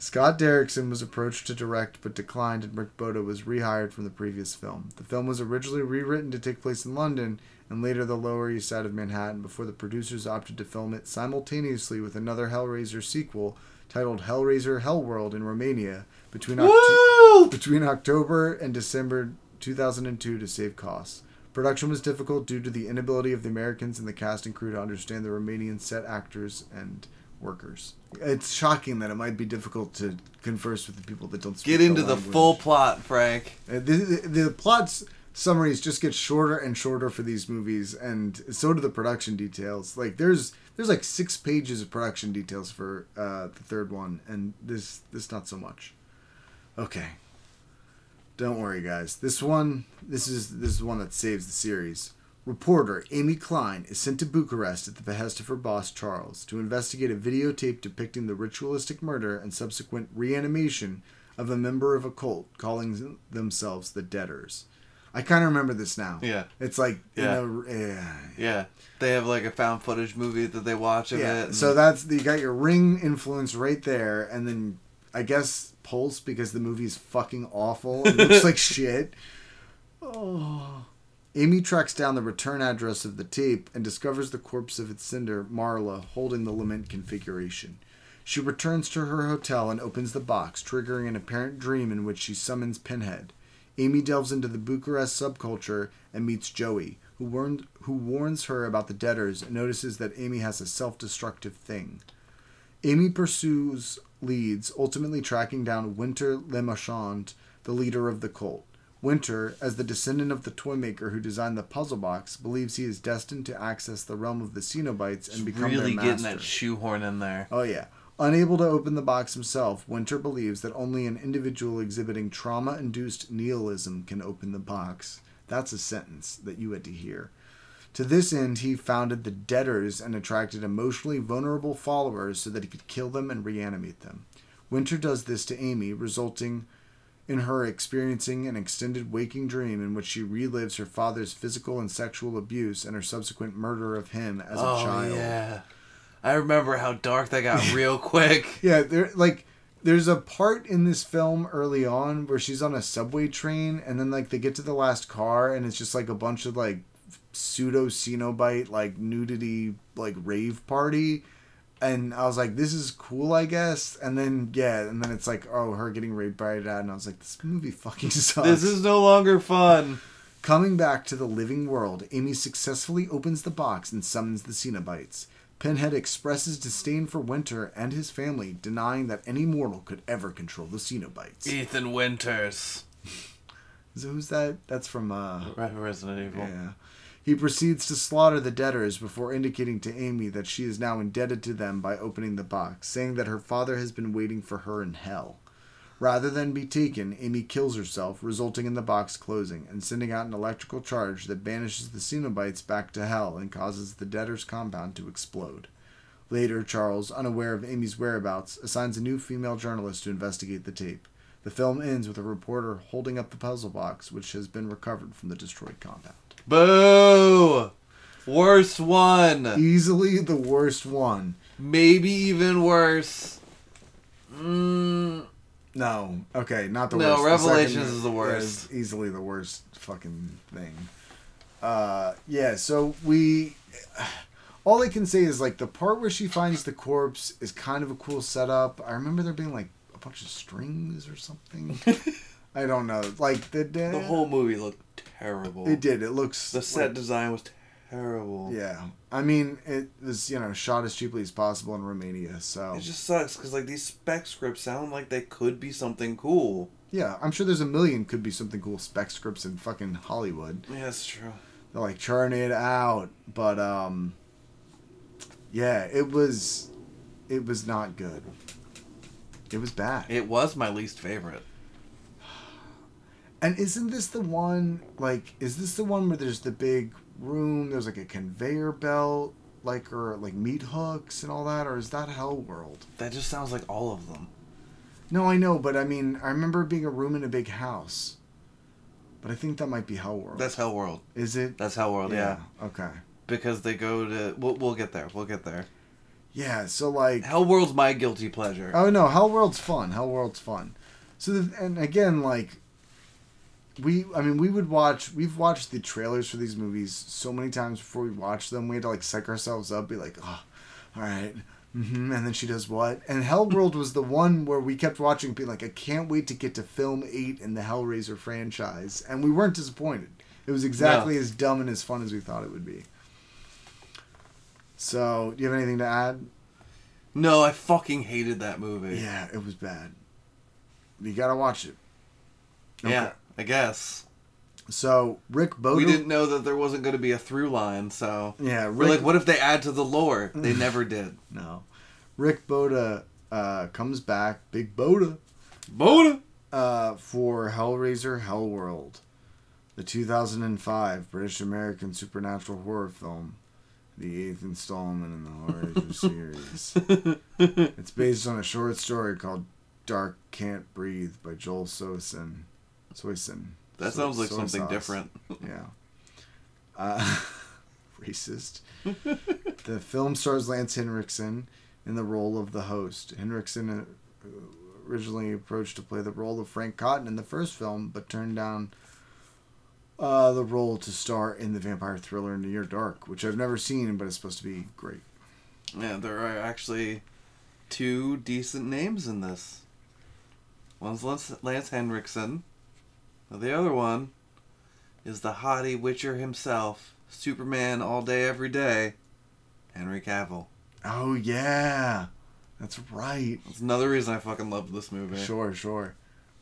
Scott Derrickson was approached to direct but declined, and Rick Bota was rehired from the previous film. The film was originally rewritten to take place in London and later the Lower East Side of Manhattan before the producers opted to film it simultaneously with another Hellraiser sequel titled Hellraiser Hellworld in Romania between, Oct- between October and December 2002 to save costs. Production was difficult due to the inability of the Americans and the cast and crew to understand the Romanian set actors and workers. It's shocking that it might be difficult to converse with the people that don't speak Get into the language. full plot, Frank. Uh, The, the, the plots summaries just get shorter and shorter for these movies, and so do the production details. Like there's there's like six pages of production details for uh, the third one, and this this not so much. Okay. Don't worry, guys. This one, this is this is one that saves the series. Reporter Amy Klein is sent to Bucharest at the behest of her boss Charles to investigate a videotape depicting the ritualistic murder and subsequent reanimation of a member of a cult calling themselves the Deaders. I kind of remember this now. Yeah. It's like Yeah. you know, yeah, Yeah. They have like a found footage movie that they watch of yeah. it. and- So that's you got your ring influence right there, and then I guess Pulse because the movie's fucking awful. It looks like shit. Oh. Amy tracks down the return address of the tape and discovers the corpse of its sender, Marla, holding the lament configuration. She returns to her hotel and opens the box, triggering an apparent dream in which she summons Pinhead. Amy delves into the Bucharest subculture and meets Joey, who, warned, who warns her about the Deaders and notices that Amy has a self destructive thing. Amy pursues leads, ultimately tracking down Winter Le LeMarchand, the leader of the cult. Winter, as the descendant of the toy maker who designed the puzzle box, believes he is destined to access the realm of the Cenobites and become really their getting that shoehorn in there. Oh yeah. Unable to open the box himself, Winter believes that only an individual exhibiting trauma-induced nihilism can open the box. That's a sentence that you had to hear. To this end, he founded the Deaders and attracted emotionally vulnerable followers so that he could kill them and reanimate them. Winter does this to Amy, resulting in her experiencing an extended waking dream in which she relives her father's physical and sexual abuse and her subsequent murder of him as a oh child. yeah. I remember how dark that got real quick. Yeah, there like there's a part in this film early on where she's on a subway train and then like they get to the last car and it's just like a bunch of like pseudo Cenobite like nudity like rave party and I was like this is cool I guess and then yeah and then it's like oh her getting raped by her dad and I was like this movie fucking sucks. This is no longer fun. Coming back to the living world, Amy successfully opens the box and summons the Cenobites. Pinhead expresses disdain for Winter and his family, denying that any mortal could ever control the Cenobites. Ethan Winters. So who's that? That's from uh Right, Resident Evil. yeah. He proceeds to slaughter the Deaders before indicating to Amy that she is now indebted to them by opening the box, saying that her father has been waiting for her in hell. Rather than be taken, Amy kills herself, resulting in the box closing and sending out an electrical charge that banishes the Cenobites back to hell and causes the debtor's compound to explode. Later, Charles, unaware of Amy's whereabouts, assigns a new female journalist to investigate the tape. The film ends with a reporter holding up the puzzle box, which has been recovered from the destroyed compound. Boo! Worst one. Easily the worst one. Maybe even worse. Mm, No. Okay, not the No, worst. The Revelations second is the worst. is easily the worst fucking thing. Uh, yeah. So we, all I can say is like the part where she finds the corpse is kind of a cool setup. I remember there being like a bunch of strings or something. I don't know. Like the the whole movie looked terrible. It did. It looks The set like- design was terrible. yeah. I mean, it was you know shot as cheaply as possible in Romania. So It just sucks because like these spec scripts sound like they could be something cool. yeah, I'm sure there's a million could be something cool spec scripts in fucking Hollywood. Yeah, that's true. They're like churn it out, but um, yeah, it was, it was not good. It was bad. It was my least favorite. And isn't this the one? Like, is this the one where there's the big room? There's like a conveyor belt, like or like meat hooks and all that, or is that Hell World? That just sounds like all of them. No, I know, but I mean, I remember being a room in a big house. But I think that might be Hell World. That's Hell World. is it? That's Hell World. Yeah. Okay. Because they go to. We'll, we'll get there. We'll get there. Yeah. So like. Hell World's my guilty pleasure. Oh no, Hell World's fun. Hell World's fun. So the, and again, like we, I mean, we would watch. We've watched the trailers for these movies so many times before we watch them. We had to like psych ourselves up, be like, oh, all right. Mm-hmm. And then she does what? And Hell World was the one where we kept watching, being like, I can't wait to get to film eight in the Hellraiser franchise, and we weren't disappointed. It was exactly as dumb and as fun as we thought it would be. So, do you have anything to add? No, I fucking hated that movie. Yeah, it was bad. You gotta watch it. Yeah, I guess. So Rick Bota. We didn't know that there wasn't going to be a through line, so Yeah, we're like, what if they add to the lore? They never did. no, Rick Bota uh, comes back. Big Bota. Bota. Uh, for Hellraiser Hellworld, the 2005 British American supernatural horror film, the eighth installment in the Hellraiser series. It's based on a short story called "Dark Can't Breathe" by Joel Soisson. Soisson. That So- sounds like something sauce. different. Yeah. Uh, racist. the film stars Lance Henriksen in the role of the host. Henriksen uh, originally approached to play the role of Frank Cotton in the first film, but turned down uh, the role to star in the vampire thriller Near Dark, which I've never seen, but it's supposed to be great. Yeah, there are actually two decent names in this. One's Lance, Lance Henriksen. The other one is the hottie Witcher himself, Superman all day, every day, Henry Cavill. Oh, yeah. That's right. That's another reason I fucking love this movie. Sure, sure.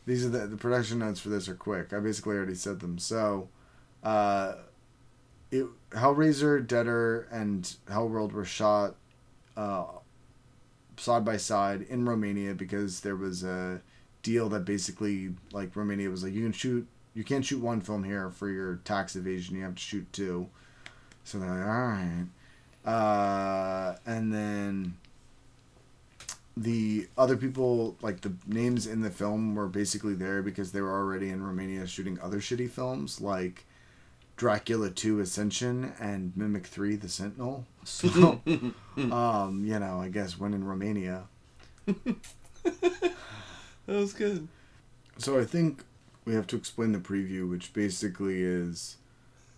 These are the the production notes for this are quick. I basically already said them. So, uh, it Hellraiser, Deader, and Hellworld were shot uh, side by side in Romania because there was a deal that basically like Romania was like you can shoot you can't shoot one film here for your tax evasion you have to shoot two. So they're like all right, uh, and then the other people like the names in the film were basically there because they were already in Romania shooting other shitty films like Dracula 2 Ascension and Mimic 3 The Sentinel. So um, you know, I guess when in Romania. That was good. So I think we have to explain the preview which basically is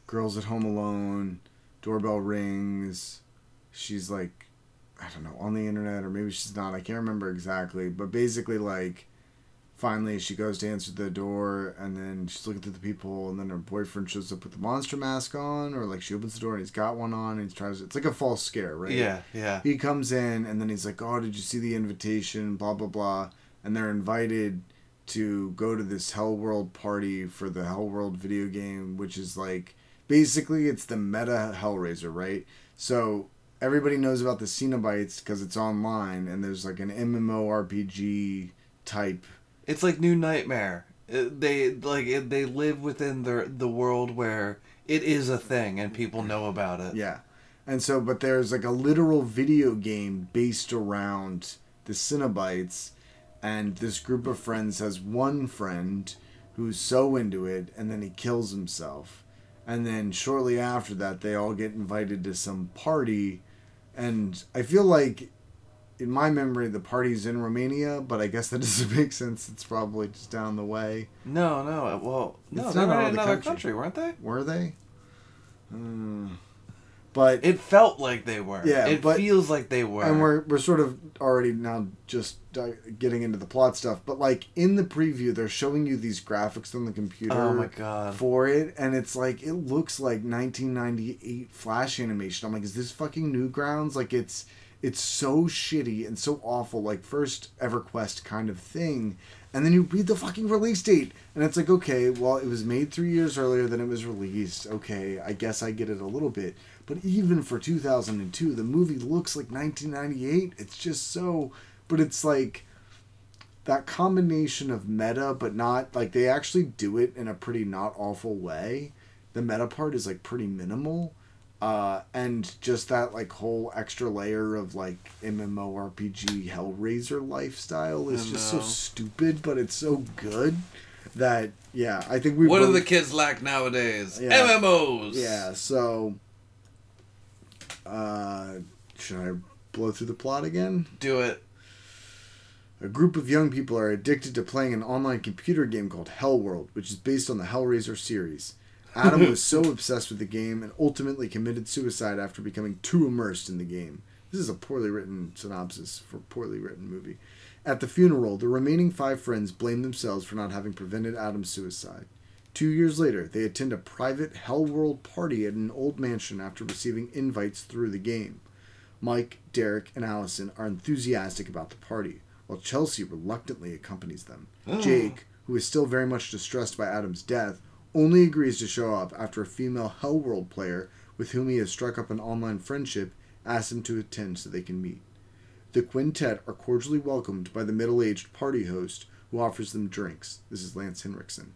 girls at home alone, doorbell rings, she's like I don't know, on the internet or maybe she's not. I can't remember exactly, but basically like finally she goes to answer the door and then she's looking through the people and then her boyfriend shows up with the monster mask on or like she opens the door and he's got one on and he tries it's like a false scare, right? Yeah, yeah. He comes in and then he's like, "Oh, did you see the invitation? Blah blah blah." And they're invited to go to this Hell World party for the Hell World video game, which is like basically it's the meta Hellraiser, right? So everybody knows about the Cenobites because it's online and there's like an MMORPG type. It's like New Nightmare. Uh, they like they live within the the world where it is a thing and people know about it. Yeah. And so, but there's like a literal video game based around the Cenobites, and this group of friends has one friend who's so into it, and then he kills himself. and then shortly after that, they all get invited to some party, and I feel like. In my memory, the party's in Romania, but I guess that doesn't make sense. It's probably just down the way. No, no. Well, no, It's they not were in of the another country. country, weren't they? Were they? Hmm. But It felt like they were. Yeah, it but- feels like they were. and we're we're sort of already now just getting into the plot stuff. But like in the preview, they're showing you these graphics on the computer. Oh my god. For it, and it's like it looks like 1998 Flash animation. I'm like, is this fucking Newgrounds? Like it's it's so shitty and so awful. Like first EverQuest kind of thing. And then you read the fucking release date, and it's like, okay, well, it was made three years earlier than it was released. Okay, I guess I get it a little bit. But even for 2002, the movie looks like 1998. It's just so. But it's like that combination of meta, but not. Like, they actually do it in a pretty not awful way. The meta part is, like, pretty minimal. Uh, and just that, like, whole extra layer of, like, MMORPG Hellraiser lifestyle is just so stupid, but it's so good that, yeah, I think we what do the kids lack nowadays? Yeah. MMOs. yeah, so uh should I blow through the plot again? Do it. A group of young people are addicted to playing an online computer game called Hell World, which is based on the Hellraiser series. Adam was so obsessed with the game and ultimately committed suicide after becoming too immersed in the game. This is a poorly written synopsis for a poorly written movie. At the funeral, the remaining five friends blame themselves for not having prevented Adam's suicide. Two years later, they attend a private Hell World party at an old mansion after receiving invites through the game. Mike, Derek, and Allison are enthusiastic about the party, while Chelsea reluctantly accompanies them. Oh. Jake, who is still very much distressed by Adam's death, only agrees to show up after a female Hellworld player with whom he has struck up an online friendship asks him to attend so they can meet. The quintet are cordially welcomed by the middle aged party host who offers them drinks. This is Lance Henriksen.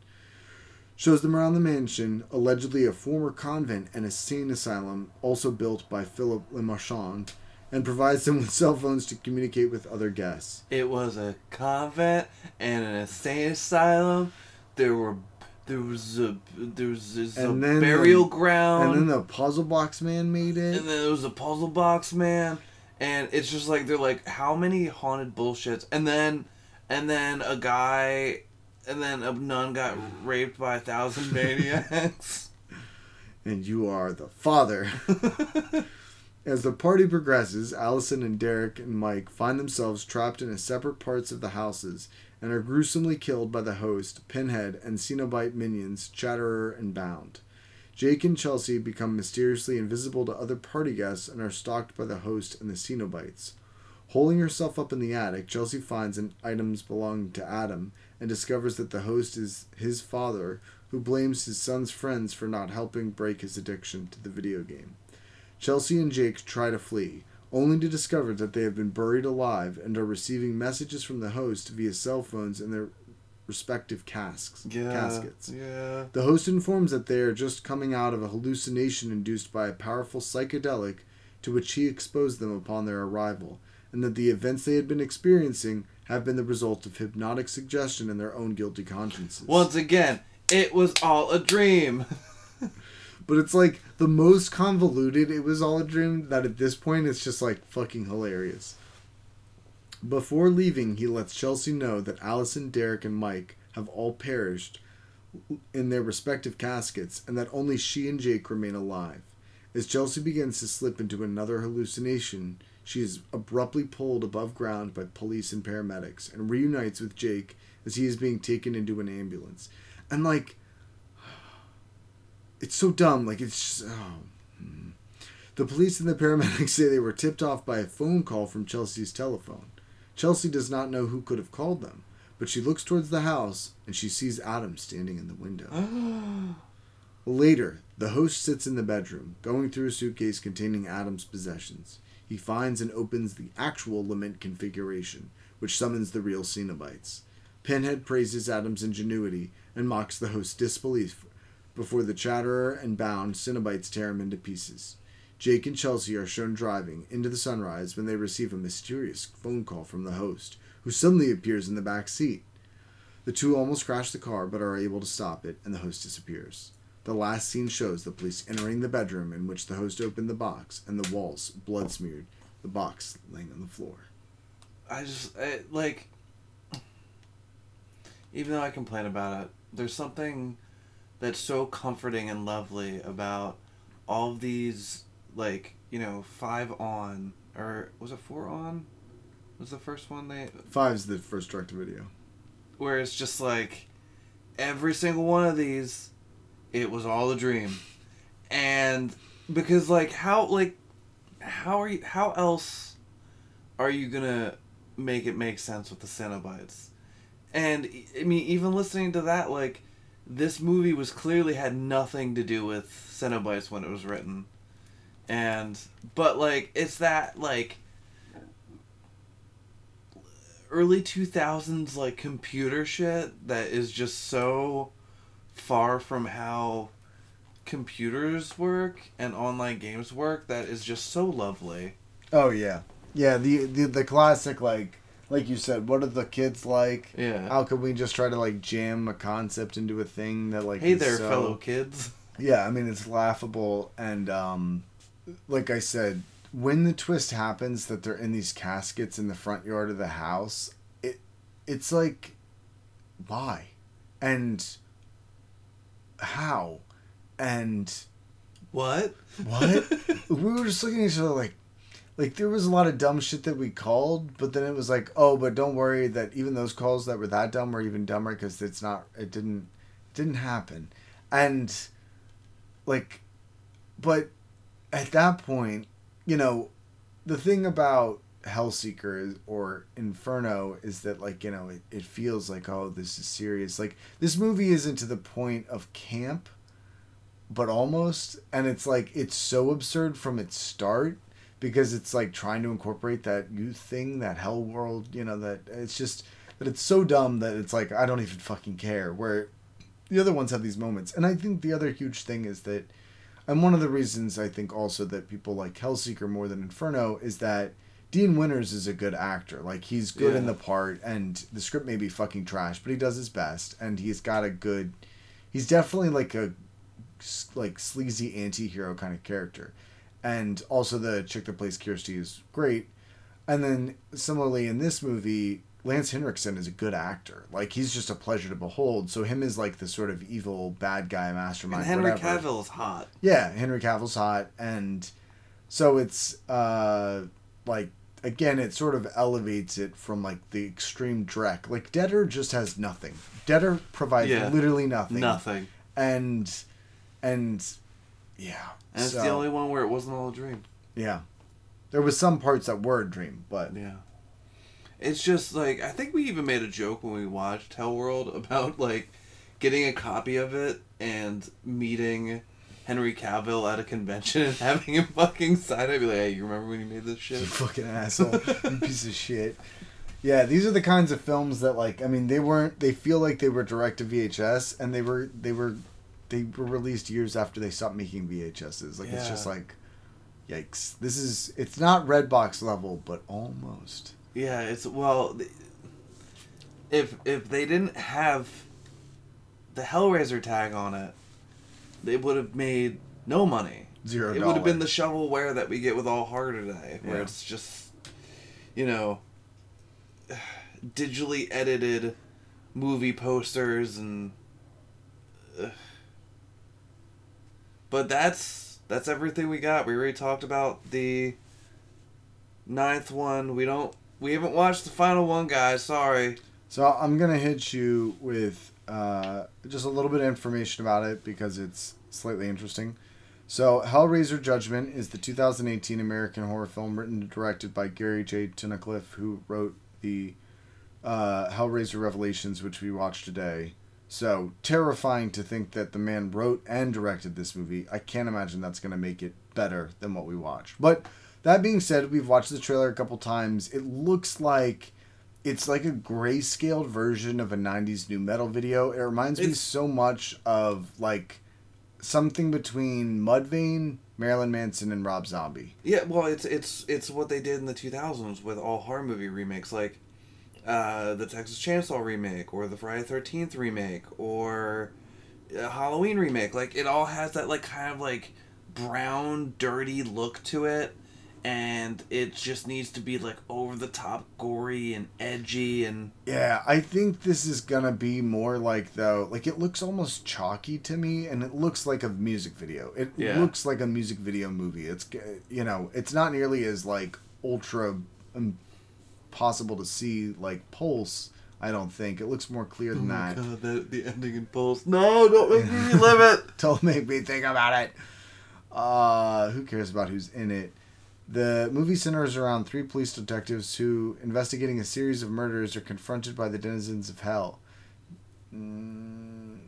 Shows them around the mansion, allegedly a former convent and insane asylum, also built by Philip Le Marchand, and provides them with cell phones to communicate with other guests. It was a convent and an insane asylum. There were there was a there was this, a And the- burial ground. and then the puzzle box man made it. and then there was a puzzle box man and it's just like they're like how many haunted bullshits and then and then a guy and then a nun got raped by a thousand maniacs and you are the father. As the party progresses, Allison and Derek and Mike find themselves trapped in separate parts of the houses and are gruesomely killed by the host, Pinhead, and Cenobite minions, Chatterer and Bound. Jake and Chelsea become mysteriously invisible to other party guests and are stalked by the host and the Cenobites. Holding herself up in the attic, Chelsea finds an items belonging to Adam and discovers that the host is his father, who blames his son's friends for not helping break his addiction to the video game. Chelsea and Jake try to flee, only to discover that they have been buried alive and are receiving messages from the host via cell phones in their respective casks, yeah caskets. yeah The host informs that they are just coming out of a hallucination induced by a powerful psychedelic to which he exposed them upon their arrival, and that the events they had been experiencing have been the result of hypnotic suggestion and their own guilty consciences. once again it was all a dream But it's like the most convoluted, it was all a dream, that at this point it's just like fucking hilarious. Before leaving, he lets Chelsea know that Allison, Derek, and Mike have all perished in their respective caskets and that only she and Jake remain alive. As Chelsea begins to slip into another hallucination, she is abruptly pulled above ground by police and paramedics and reunites with Jake as he is being taken into an ambulance. And like, it's so dumb. Like it's just, oh. hmm. The police and the paramedics say they were tipped off by a phone call from Chelsea's telephone. Chelsea does not know who could have called them, but she looks towards the house and she sees Adam standing in the window. Later, the host sits in the bedroom, going through a suitcase containing Adam's possessions. He finds and opens the actual lament configuration, which summons the real Cenobites. Pinhead praises Adam's ingenuity and mocks the host's disbelief before the Chatterer and Bound Cenobites tear him into pieces. Jake and Chelsea are shown driving into the sunrise when they receive a mysterious phone call from the host, who suddenly appears in the back seat. The two almost crash the car but are able to stop it, and the host disappears. The last scene shows the police entering the bedroom in which the host opened the box and the walls blood smeared, the box laying on the floor. I just I, like. Even though I complain about it, there's something that's so comforting and lovely about all of these, like you know, five on or was it four on? Was the first one they Five's the first direct to video. where it's just like every single one of these it was all a dream and because like how like how are you how else are you gonna make it make sense with the cenobites and i mean even listening to that like this movie was clearly had nothing to do with cenobites when it was written and but like it's that like early 2000s like computer shit that is just so far from how computers work and online games work that is just so lovely Oh yeah, yeah. The the the classic like like you said. What are the kids like? yeah How could we just try to like jam a concept into a thing that like? hey there so- fellow kids Yeah, I mean it's laughable and um, like I said, when the twist happens that they're in these caskets in the front yard of the house, it it's like, why, and how, and what what? we were just looking at each other like, like there was a lot of dumb shit that we called, but then it was like, oh, but don't worry that even those calls that were that dumb were even dumber because it's not, it didn't, didn't happen, and, like, but at that point, you know, the thing about Hellseeker or Inferno is that like you know it, it feels like oh this is serious. Like this movie isn't to the point of camp but almost. And it's like it's so absurd from its start because it's like trying to incorporate that youth thing that hell world you know that it's just that it's so dumb that it's like i don't even fucking care. Where the other ones have these moments. And i think the other huge thing is that and one of the reasons i think also that people like hellseeker more than inferno is that dean winters is a good actor. Like he's good in the part and the script may be fucking trash but he does his best and he's got a good he's definitely like a like sleazy anti-hero kind of character and also the chick that plays kirsty is great. And then similarly in this movie lance henriksen is a good actor. Like he's just a pleasure to behold. So him is like the sort of evil bad guy mastermind and henry whatever. cavill is hot. Yeah henry cavill's hot. And so it's uh like again it sort of elevates it from like the extreme dreck. Like deader just has nothing. Deader provides Yeah. literally nothing. Nothing. And and yeah and it's the only one where it wasn't all a dream yeah there was some parts that were a dream but Yeah. It's just like I think we even made a joke when we watched Hell World about like getting a copy of it and meeting Henry Cavill at a convention and having him fucking sign it. Be like, hey, you remember when you made this you shit? fucking asshole you piece of shit yeah these are the kinds of films that like i mean they weren't they feel like they were direct to vhs and they were they were they were released years after they stopped making vhs's like it's just like yikes this is it's not redbox level but almost Yeah, it's well, if if they didn't have the Hellraiser tag on it, they would have made no money. zero it would have been the shovelware that we get with All Horror today, where Yeah. it's just, you know, digitally edited movie posters and. ugh. But that's that's everything we got. We already talked about the ninth one. We don't. We haven't watched the final one, guys. Sorry. So I'm gonna hit you with uh, just a little bit of information about it because it's slightly interesting. So Hellraiser Judgment is the 2018 American horror film written and directed by Gary J. Tunnicliffe, who wrote the uh, Hellraiser Revelations, which we watched today. So terrifying to think that the man wrote and directed this movie. I can't imagine that's gonna make it better than what we watched. But that being said, we've watched the trailer a couple times. It looks like it's like a grayscaled version of a 90s new metal video. It reminds me so much of like something between Mudvayne, Marilyn Manson, and Rob Zombie. Yeah, well, it's it's it's what they did in the 2000s with all horror movie remakes, like uh, the Texas Chainsaw remake or the Friday Thirteenth remake, or a Halloween remake. Like it all has that like kind of like brown, dirty look to it, and it just needs to be like over the top, gory and edgy and Yeah, I think this is gonna be more like though, like it looks almost chalky to me, and it looks like a music video. It Yeah. looks like a music video movie. It's you know, it's not nearly as like ultra impossible to see like Pulse. I don't think it looks more clear than that. Oh God, the, the ending in Pulse. No, don't make me relive it. Don't make me think about it. Uh, who cares about who's in it? The movie centers around three police detectives who, investigating a series of murders, are confronted by the denizens of hell. Mm,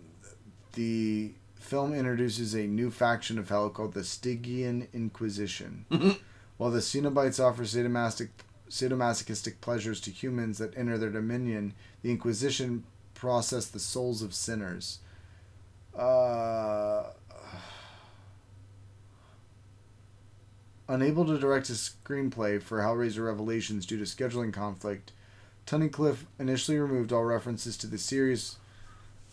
the film introduces a new faction of hell called the Stygian Inquisition. While the Cenobites offer sadomastic, sadomasochistic pleasures to humans that enter their dominion, the Inquisition process the souls of sinners. Uh, unable to direct a screenplay for Hellraiser Revelations due to scheduling conflict, Tunnicliffe initially removed all references to the series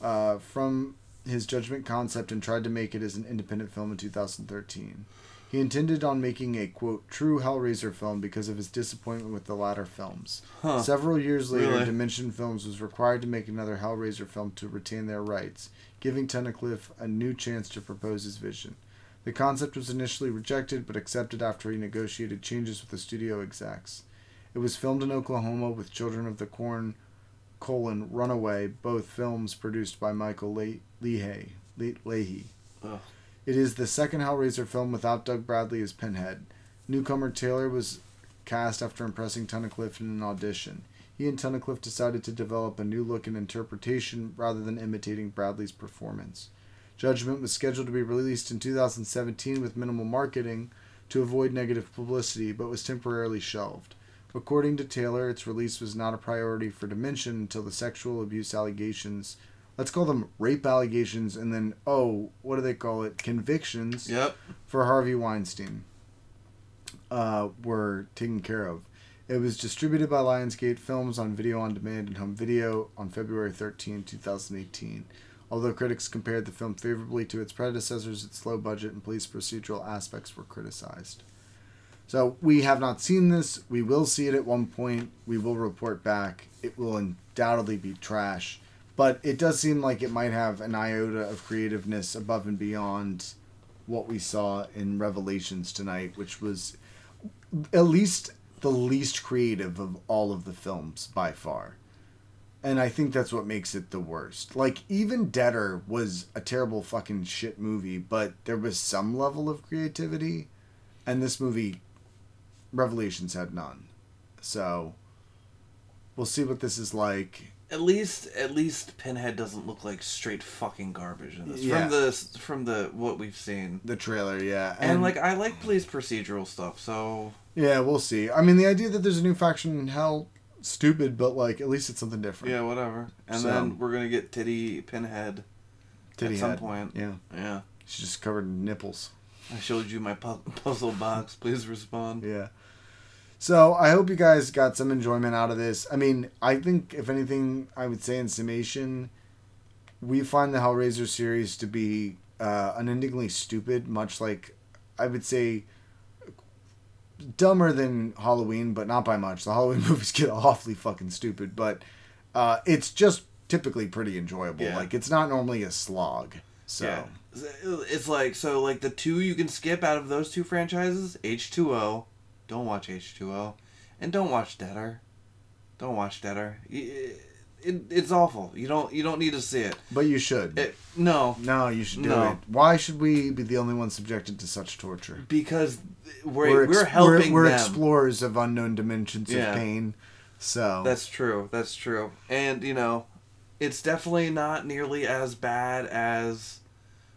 uh, from his Judgment concept and tried to make it as an independent film in 2013. He intended on making a quote true Hellraiser film because of his disappointment with the latter films. Huh. Several years later, Really? Dimension Films was required to make another Hellraiser film to retain their rights, giving Tunnicliffe a new chance to propose his vision. The concept was initially rejected but accepted after he negotiated changes with the studio execs. It was filmed in Oklahoma with Children of the Corn, colon, Runaway, both films produced by Michael Le- Leahy. Le- Leahy. Ugh. It is the second Hellraiser film without Doug Bradley as Pinhead. Newcomer Taylor was cast after impressing Tunnicliffe in an audition. He and Tunnicliffe decided to develop a new look and interpretation rather than imitating Bradley's performance. Judgment was scheduled to be released in 2017 with minimal marketing to avoid negative publicity, but was temporarily shelved. According to Taylor, its release was not a priority for Dimension until the sexual abuse allegations, let's call them rape allegations, and then, oh, what do they call it? Convictions Yep. for Harvey Weinstein uh, were taken care of. It was distributed by Lionsgate Films on video on demand and home video on February 13, 2018. Although critics compared the film favorably to its predecessors, its low budget and police procedural aspects were criticized. So we have not seen this. We will see it at one point. We will report back. It will undoubtedly be trash, but it does seem like it might have an iota of creativeness above and beyond what we saw in Revelations tonight, which was at least the least creative of all of the films by far. And I think that's what makes it the worst. Like even Deader was a terrible fucking shit movie, but there was some level of creativity, and this movie, Revelations, had none. So we'll see what this is like. At least, at least Pinhead doesn't look like straight fucking garbage in this. Yeah. From the from the what we've seen, The trailer, yeah, and, like I like police procedural stuff. So yeah, we'll see. I mean, the idea that there's a new faction in hell, stupid, but like at least it's something different. yeah, whatever. And So- then we're gonna get Titty Pinhead Titty at some head. point. Yeah, Yeah. she's just covered in nipples. I showed you my pu- puzzle box. Please respond. Yeah. So I hope you guys got some enjoyment out of this. I mean, I think if anything, I would say in summation, we find the Hellraiser series to be uh, unendingly stupid, much like I would say dumber than Halloween, but not by much. The Halloween movies get awfully fucking stupid, but uh, it's just typically pretty enjoyable. Yeah. Like it's not normally a slog. So Yeah. It's like so like the two you can skip out of those two franchises, H2O. Don't watch H2O. And don't watch Deader. Don't watch Deader. It, it, it's awful. You don't you don't need to see it. but you should. it no, no, you should do No. it. Why should we be the only ones subjected to such torture? because we're we're, ex- helping we're, them. explorers of unknown dimensions Yeah. of pain. So That's true. That's true. And you know, it's definitely not nearly as bad as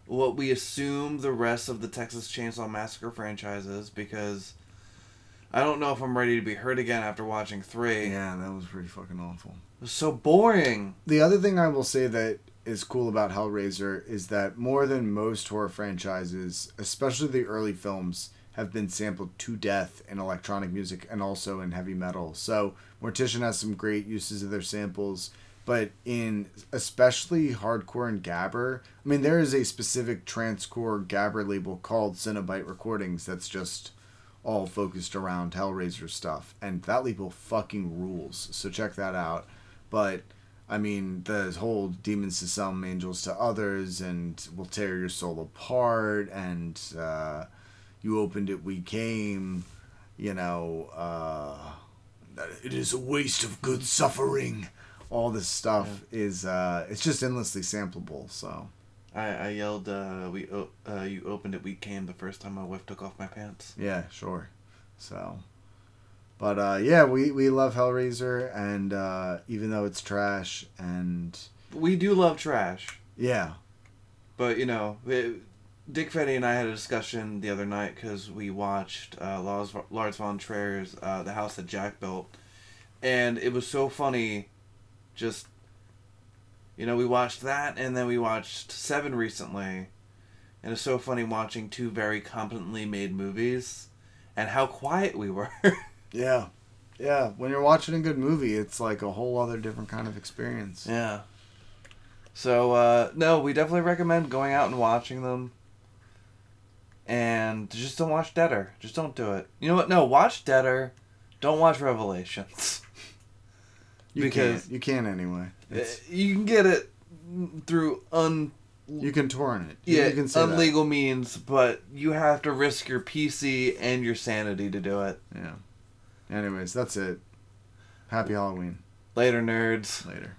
what we assume the rest of the Texas Chainsaw Massacre franchise is because I don't know if I'm ready to be hurt again after watching three. yeah, that was pretty fucking awful. It was so boring. The other thing I will say that is cool about Hellraiser is that more than most horror franchises, especially the early films, have been sampled to death in electronic music and also in heavy metal. So Mortician has some great uses of their samples. but in especially hardcore and gabber, I mean, there is a specific transcore gabber label called Cenobite Recordings that's just all focused around Hellraiser stuff, and that label fucking rules. So check that out. But I mean, the whole demons to some, angels to others, and will tear your soul apart, and uh, you opened it, we came. You know, uh, it is a waste of good suffering. All this stuff is uh, it's just endlessly sampleable. So I, I yelled, uh, "We o- uh, you opened it, we came." The first time my wife took off my pants. yeah, sure. So, but uh, yeah, we we love Hellraiser, and uh, even though it's trash, and We do love trash, yeah, but you know, it, Dick Fetty and I had a discussion the other night because we watched uh, Lars, Lars von Trier's uh, "The House That Jack Built," and it was so funny. Just, you know, we watched that, and then we watched Seven recently, and it's so funny watching two very competently made movies, and how quiet we were. yeah, yeah. When you're watching a good movie, it's like a whole other different kind of experience. Yeah. So uh, no, we definitely recommend going out and watching them. And just don't watch Deader. Just don't do it. You know what? No, watch Deader. Don't watch Revelations. You Because- can't, you can anyway. It's, Uh, you can get it through un you can torrent it. yeah you can say that. unlegal means, but you have to risk your PC and your sanity to do it. Yeah. Anyways, that's it. Happy Halloween. Later, nerds. Later.